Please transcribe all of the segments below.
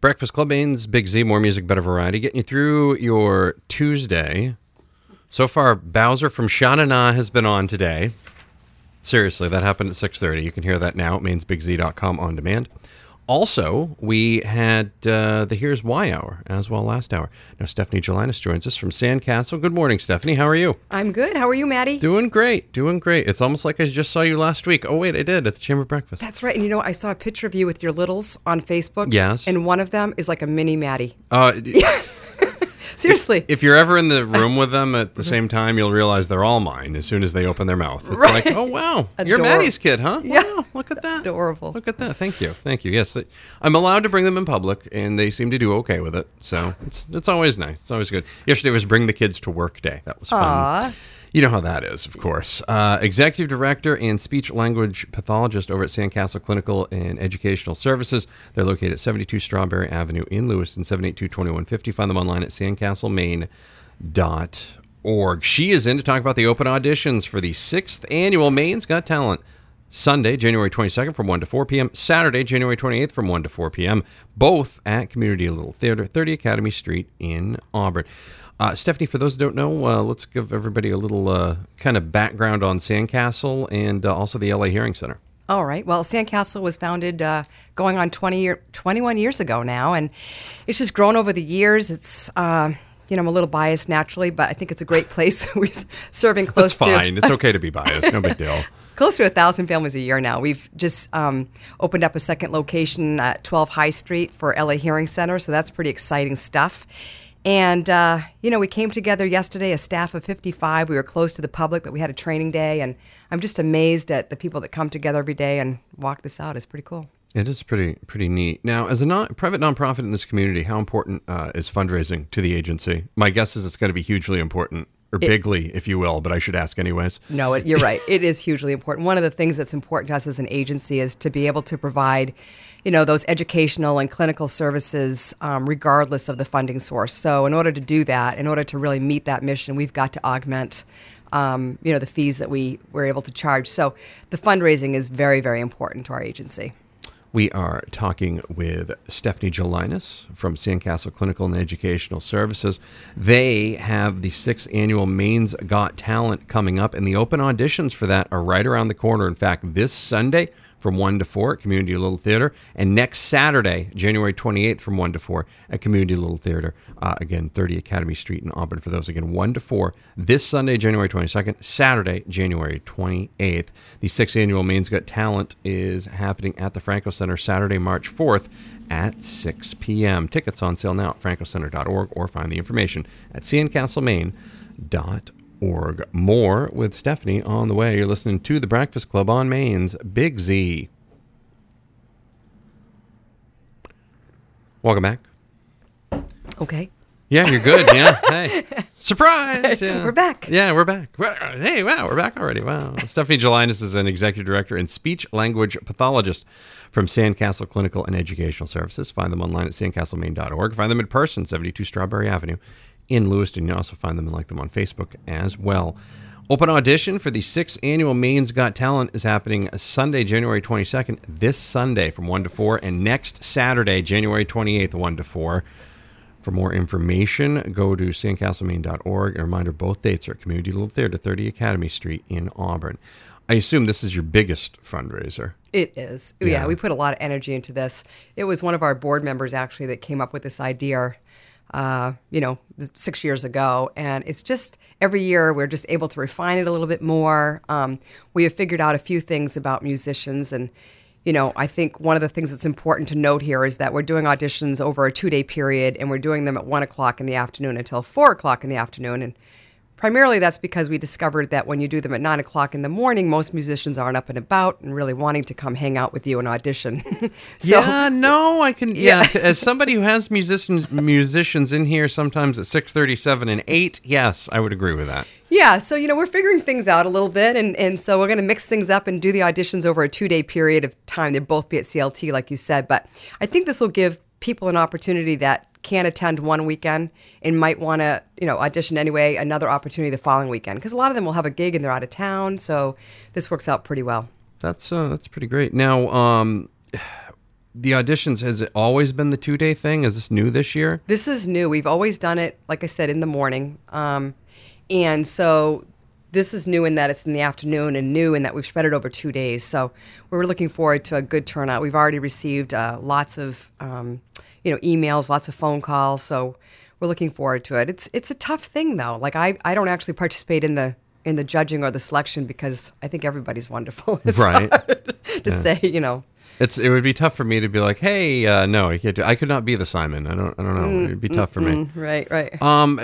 Breakfast Club Maine's, Big Z, more music, better variety, getting you through your Tuesday. So far, Bowser from Sha Na Na has been on today. Seriously, that happened at 6.30. You can hear that now It at mainesbigz.com on demand. Also, we had uh, the Here's Why Hour as well last hour. Now, Stephanie Gelinas joins us from Sandcastle. Good morning, Stephanie. How are you? I'm good. How are you, Maddie? Doing great. Doing great. It's almost like I just saw you last week. Oh, wait, I did at the Chamber Breakfast. That's right. And you know, I saw a picture of you with your littles on Facebook. Yes. And one of them is like a mini Maddie. Uh, Seriously. If you're ever in the room with them at the same time, you'll realize they're all mine as soon as they open their mouth. It's Right. like, oh wow, you're Maddie's kid, huh? Yeah. Wow, look at that. Adorable. Look at that. Thank you. Thank you. Yes, I'm allowed to bring them in public, and they seem to do okay with it. So it's it's always nice. It's always good. Yesterday was bring the kids to work day. That was fun. Aw. You know how that is, of course. Uh, executive director and speech language pathologist over at Sandcastle Clinical and Educational Services. They're located at 72 Strawberry Avenue in Lewiston, 782-2150. Find them online at sandcastlemaine.org. She is in to talk about the open auditions for the sixth annual Maine's Got Talent. Sunday, January 22nd from 1 to 4 p.m. Saturday, January 28th from 1 to 4 p.m. Both at Community Little Theater, 30 Academy Street in Auburn. Uh, Stephanie, for those who don't know, uh, let's give everybody a little uh, kind of background on Sandcastle and uh, also the LA Hearing Center. All right. Well, Sandcastle was founded uh, going on 20 year, 21 years ago now, and it's just grown over the years. It's, uh, you know, I'm a little biased naturally, but I think it's a great place. We're serving close That's to fine. It's okay to be biased. No big deal. Close to a thousand families a year now. We've just um, opened up a second location at 12 High Street for LA Hearing Center, so that's pretty exciting stuff. And uh, you know, we came together yesterday, a staff of 55. We were closed to the public, but we had a training day, and I'm just amazed at the people that come together every day and walk this out. It's pretty cool. It is pretty pretty neat. Now, as a non, private nonprofit in this community, how important uh, is fundraising to the agency? My guess is it's going to be hugely important, or bigly, if you will. But I should ask anyways. No, it, you're right. It is hugely important. One of the things that's important to us as an agency is to be able to provide, you know, those educational and clinical services um, regardless of the funding source. So, in order to do that, in order to really meet that mission, we've got to augment, um, you know, the fees that we were able to charge. So, the fundraising is very, very important to our agency. We are talking with Stephanie Gelinas from Sandcastle Clinical and Educational Services. They have the sixth annual Maine's Got Talent coming up, and the open auditions for that are right around the corner. In fact, this Sunday from 1 to 4 at Community Little Theater, and next Saturday, January 28th, from 1 to 4 at Community Little Theater. Uh, again, 30 Academy Street in Auburn for those. Again, 1 to 4 this Sunday, January 22nd, Saturday, January 28th. The sixth annual Maine's Got Talent is happening at the Franco Center Saturday, March 4th at 6 p.m. Tickets on sale now at francocenter.org or find the information at sandcastlemaine.org org. More with Stephanie on the way. You're listening to The Breakfast Club on Maine's Big Z. Welcome back. Okay. Yeah, you're good. Yeah. Hey. Surprise. Yeah. We're back. Yeah, we're back. Hey, wow, we're back already. Wow. Stephanie Gelinas is an executive director and speech language pathologist from Sandcastle Clinical and Educational Services. Find them online at sandcastlemaine.org. Find them in person, 72 Strawberry Avenue in Lewiston. You also find them and like them on Facebook as well. Open audition for the sixth annual Maine's Got Talent is happening Sunday, January 22nd, this Sunday from 1 to 4, and next Saturday, January 28th, 1 to 4. For more information, go to sandcastlemaine.org. A reminder both dates are at Community Little Theater, 30 Academy Street in Auburn. I assume this is your biggest fundraiser. It is. Yeah. Yeah. we put a lot of energy into this. It was one of our board members actually that came up with this idea, uh, you know, six years ago. And it's just every year we're just able to refine it a little bit more. Um, we have figured out a few things about musicians and. You know, I think one of the things that's important to note here is that we're doing auditions over a two day period and we're doing them at one o'clock in the afternoon until four o'clock in the afternoon. And Primarily, that's because we discovered that when you do them at nine o'clock in the morning, most musicians aren't up and about and really wanting to come hang out with you and audition. so, yeah, no, I can. Yeah, Yeah. as somebody who has musician musicians in here sometimes at six thirty, seven, and eight, yes, I would agree with that. yeah, so you know we're figuring things out a little bit, and and so we're going to mix things up and do the auditions over a two day period of time. They'll both be at CLT, like you said, but I think this will give people an opportunity that can't attend one weekend and might want to you know audition anyway another opportunity the following weekend because a lot of them will have a gig and they're out of town so this works out pretty well That's uh, that's pretty great. Now, um, the auditions has it always been the two day thing? Is this new this year? This is new. We've always done it, like I said, in the morning. Um, and so this is new in that it's in the afternoon and new in that we've spread it over two days. So we're looking forward to a good turnout. We've already received uh, lots of, um, you know, emails, lots of phone calls. So we're looking forward to it. It's it's a tough thing though. Like I, I don't actually participate in the in the judging or the selection because I think everybody's wonderful. It's Right. to say, you know. It's it would be tough for me to be like, hey, uh, no, I can't do. I could not be the Simon. I don't. I don't know. It'd be tough for me. Right, right. Um,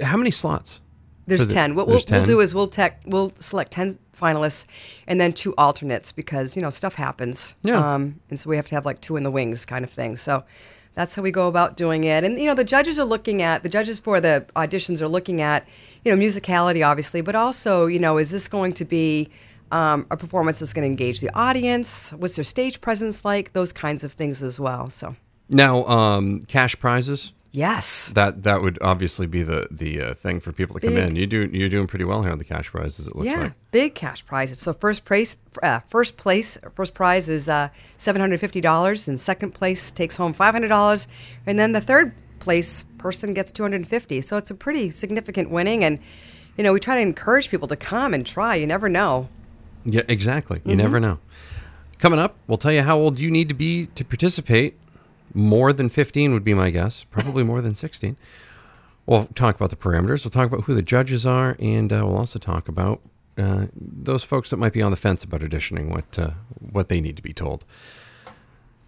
how many slots? There's the- ten. What there's we'll, 10? we'll do is we'll tech we'll select ten finalists and then two alternates because you know stuff happens. Yeah. Um, and so we have to have like two in the wings kind of thing. So that's how we go about doing it. And you know the judges are looking at the judges for the auditions are looking at you know musicality obviously, but also you know is this going to be um, a performance that's going to engage the audience? What's their stage presence like? Those kinds of things as well. So Now, um, cash prizes. Yes. That that would obviously be the the uh, thing for people to come in. You do you're doing pretty well here on the cash prizes. It looks yeah, like. big cash prizes. So first place, uh, first place, first prize is uh, seven hundred fifty dollars, and second place takes home five hundred dollars, and then the third place person gets two hundred and fifty. So it's a pretty significant winning, and you know we try to encourage people to come and try. You never know. Yeah, exactly. You never know. Coming up, we'll tell you how old you need to be to participate. More than 15 would be my guess. Probably more than 16. We'll talk about the parameters. We'll talk about who the judges are, and uh, we'll also talk about uh, those folks that might be on the fence about auditioning, what uh, what they need to be told.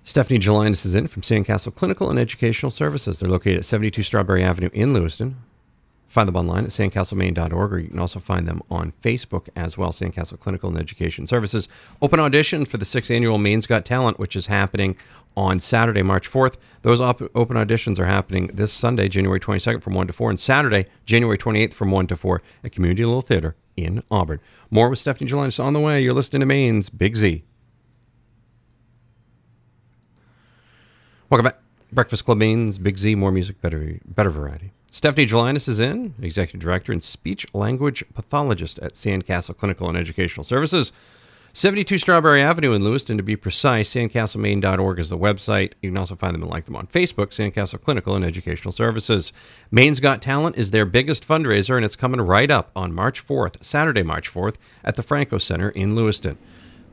Stephanie Gelinas is in from Sandcastle Clinical and Educational Services. They're located at 72 Strawberry Avenue in Lewiston. Find them online at sandcastlemaine.org, or you can also find them on Facebook as well, Sandcastle Clinical and Education Services. Open audition for the sixth annual Maine's Got Talent, which is happening on Saturday, March 4th. Those op- open auditions are happening this Sunday, January 22nd from 1 to 4, and Saturday, January 28th from 1 to 4 at Community Little Theater in Auburn. More with Stephanie Gelinas on the way. You're listening to Maine's Big Z. Welcome back. Breakfast Club Maine's Big Z, more music, better better variety. Stephanie Gelinas is in, Executive Director and Speech Language Pathologist at Sandcastle Clinical and Educational Services. 72 Strawberry Avenue in Lewiston, to be precise. SandcastleMaine.org is the website. You can also find them and like them on Facebook, Sandcastle Clinical and Educational Services. Maine's Got Talent is their biggest fundraiser, and it's coming right up on March 4th, Saturday, March 4th, at the Franco Center in Lewiston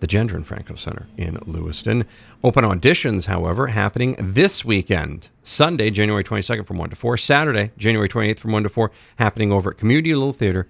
the Gendron Franco Center in Lewiston. Open auditions, however, happening this weekend. Sunday, January 22nd from 1 to 4. Saturday, January 28th from 1 to 4, happening over at Community Little Theater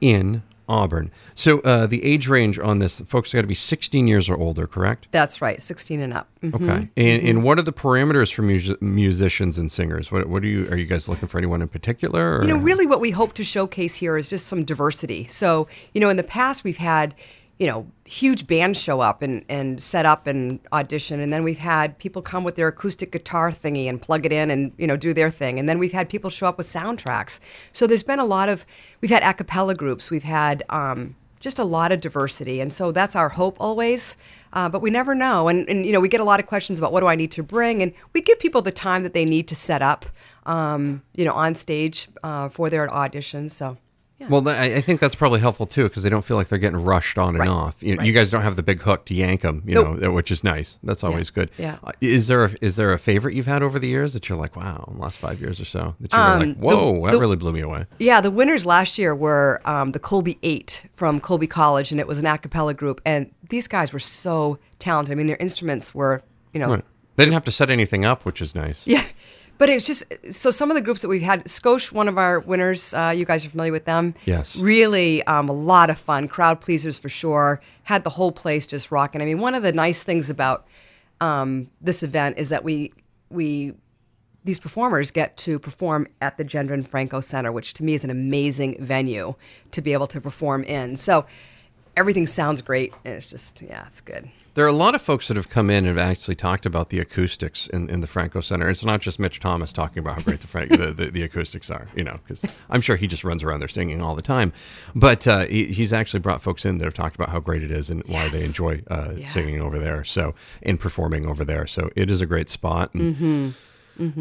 in Auburn. So uh, the age range on this, folks got to be 16 years or older, correct? That's right, sixteen and up. Mhm. Okay. And, and what are the parameters for mus- musicians and singers? What, what are you, are you guys looking for anyone in particular? Or? You know, really what we hope to showcase here is just some diversity. So, you know, in the past we've had, you know, huge bands show up and, and set up and audition. And then we've had people come with their acoustic guitar thingy and plug it in and, you know, do their thing. And then we've had people show up with soundtracks. So there's been a lot of, we've had a cappella groups, we've had, um, just a lot of diversity. And so that's our hope always. Uh, but we never know. And, and, you know, we get a lot of questions about what do I need to bring? And we give people the time that they need to set up, um, you know, on stage uh, for their auditions. So, yeah. Well, I think that's probably helpful too because they don't feel like they're getting rushed on and off. You, Right. you guys don't have the big hook to yank them, you Nope. know, which is nice. That's always good. Yeah. Uh, Is there a, is there a favorite you've had over the years that you're like, wow, in the last five years or so that you're Um, like, whoa, the- that the- really blew me away. Yeah, the winners last year were um, the Colby Eight from Colby College, and it was an a cappella group. And these guys were so talented. I mean, their instruments were, you know, Right. They didn't have to set anything up, which is nice. yeah. But it's just so some of the groups that we've had, Skosh, one of our winners, uh, you guys are familiar with them. Yes. Really um, a lot of fun, crowd pleasers for sure. Had the whole place just rocking. I mean, one of the nice things about um, this event is that we we these performers get to perform at the Gendron Franco Center, which to me is an amazing venue to be able to perform in. So everything sounds great, and it's just yeah, it's good. There are a lot of folks that have come in and have actually talked about the acoustics in, in the Franco Center. It's not just Mitch Thomas talking about how great the, Frank, the, the, the acoustics are, you know, because I'm sure he just runs around there singing all the time. But uh, he, he's actually brought folks in that have talked about how great it is and why they enjoy uh, Yeah. singing over there. So and performing over there. So it is a great spot. And Mm-hmm.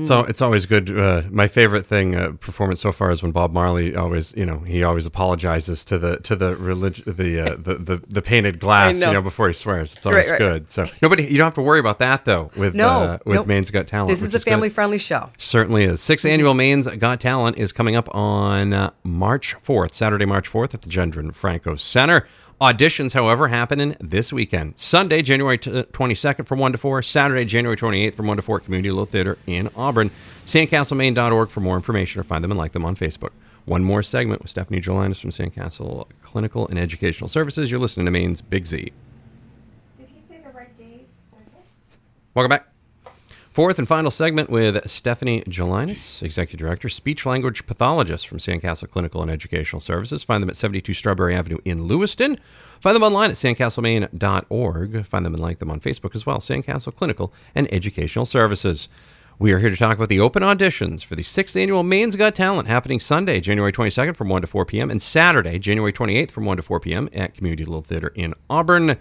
So it's always good. Uh, my favorite thing uh, performance so far is when Bob Marley always, you know, he always apologizes to the to the relig- the, uh, the the the painted glass, know. you know, before he swears. It's always right. good. So nobody, you don't have to worry about that though. With No, uh, with nope. Maine's Got Talent. This is a good. family friendly show. Certainly is. Sixth annual Maine's Got Talent is coming up on uh, March 4th, Saturday, March 4th at the Gendron Franco Center. Auditions, however, happening this weekend. Sunday, January t- uh, 22nd from 1 to 4. Saturday, January 28th from 1 to 4 at Community Little Theater in Auburn. SandcastleMaine.org for more information or find them and like them on Facebook. One more segment with Stephanie Gelinas from Sandcastle Clinical and Educational Services. You're listening to Maine's Big Z. Did he say the right days? Welcome back. Fourth and final segment with Stephanie Gelinas, Executive Director, Speech Language Pathologist from Sandcastle Clinical and Educational Services. Find them at 72 Strawberry Avenue in Lewiston. Find them online at sandcastlemaine.org. Find them and like them on Facebook as well, Sandcastle Clinical and Educational Services. We are here to talk about the open auditions for the sixth annual Maine's Got Talent happening Sunday, January 22nd from 1 to 4 p.m., and Saturday, January 28th from 1 to 4 p.m. at Community Little Theater in Auburn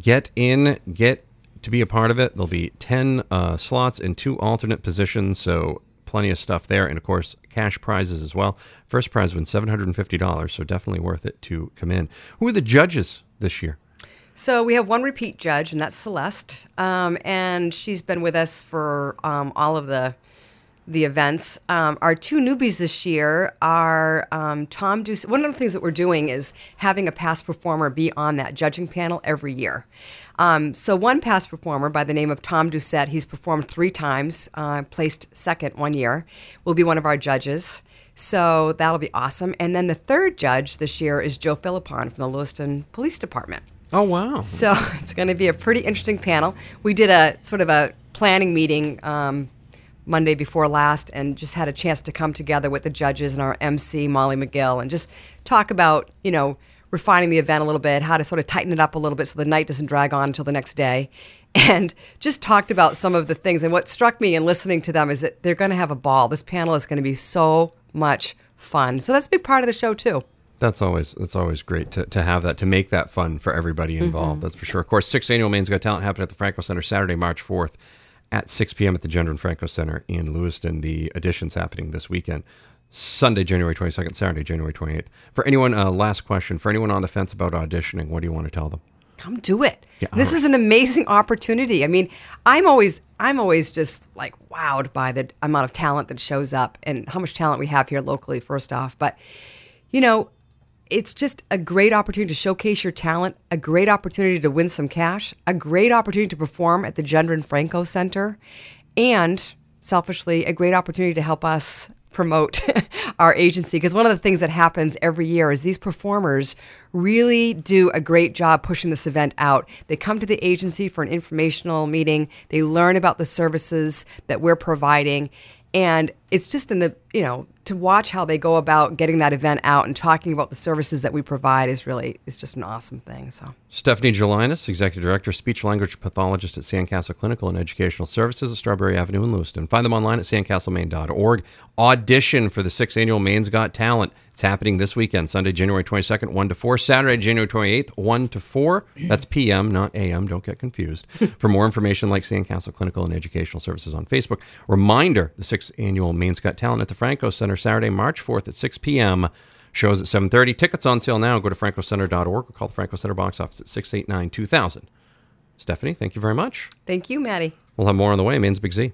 get in, get to be a part of it. There'll be 10 uh, slots in two alternate positions, so plenty of stuff there. And of course, cash prizes as well. First prize wins $750, so definitely worth it to come in. Who are the judges this year? So we have one repeat judge, and that's Celeste, um, and she's been with us for um, all of the the events. Um, our two newbies this year are um, Tom Doucette. One of the things that we're doing is having a past performer be on that judging panel every year. Um, so one past performer by the name of Tom Doucette, he's performed three times, uh, placed second one year, will be one of our judges. So that'll be awesome. And then the third judge this year is Joe Philippon from the Lewiston Police Department. Oh, wow. So it's going to be a pretty interesting panel. We did a sort of a planning meeting um, Monday before last and just had a chance to come together with the judges and our MC, Molly McGill, and just talk about, you know, refining the event a little bit, how to sort of tighten it up a little bit so the night doesn't drag on until the next day. And just talked about some of the things. And what struck me in listening to them is that they're going to have a ball. This panel is going to be so much fun. So that's a big part of the show, too. That's always that's always great to, to have that to make that fun for everybody mm-hmm. involved. That's for sure. Of course, sixth annual Maine's Got Talent happened at the Franco Center Saturday, March fourth, at six p.m. at the Gendron Franco Center in Lewiston. The auditions happening this weekend, Sunday, January twenty second, Saturday, January twenty eighth. For anyone, uh, last question for anyone on the fence about auditioning, what do you want to tell them? come do it. Yeah, this all is an amazing opportunity. I mean, I'm always I'm always just like wowed by the amount of talent that shows up and how much talent we have here locally first off, but you know, it's just a great opportunity to showcase your talent, a great opportunity to win some cash, a great opportunity to perform at the Gendron Franco Center, and selfishly, a great opportunity to help us promote our agency because one of the things that happens every year is these performers really do a great job pushing this event out. They come to the agency for an informational meeting, they learn about the services that we're providing, and it's just in the, you know, to watch how they go about getting that event out and talking about the services that we provide is really is just an awesome thing. So Stephanie Gelinas, Executive Director, Speech Language Pathologist at Sandcastle Clinical and Educational Services at Strawberry Avenue in Lewiston. Find them online at sandcastlemaine.org. Audition for the sixth annual Maine's Got Talent. It's happening this weekend, Sunday, January 22nd, 1 to 4. Saturday, January 28th, 1 to 4. That's PM, not AM. Don't get confused. For more information, like Sandcastle Clinical and Educational Services on Facebook. Reminder the sixth annual Maine's Got Talent at the Franco Center, Saturday, March 4th at 6 p.m. Shows at 7.30. Tickets on sale now. Go to francocenter.org or call the Franco Center box office at 689-2000. Stephanie, thank you very much. thank you, Maddie. We'll have more on the way. Maine's Big Z.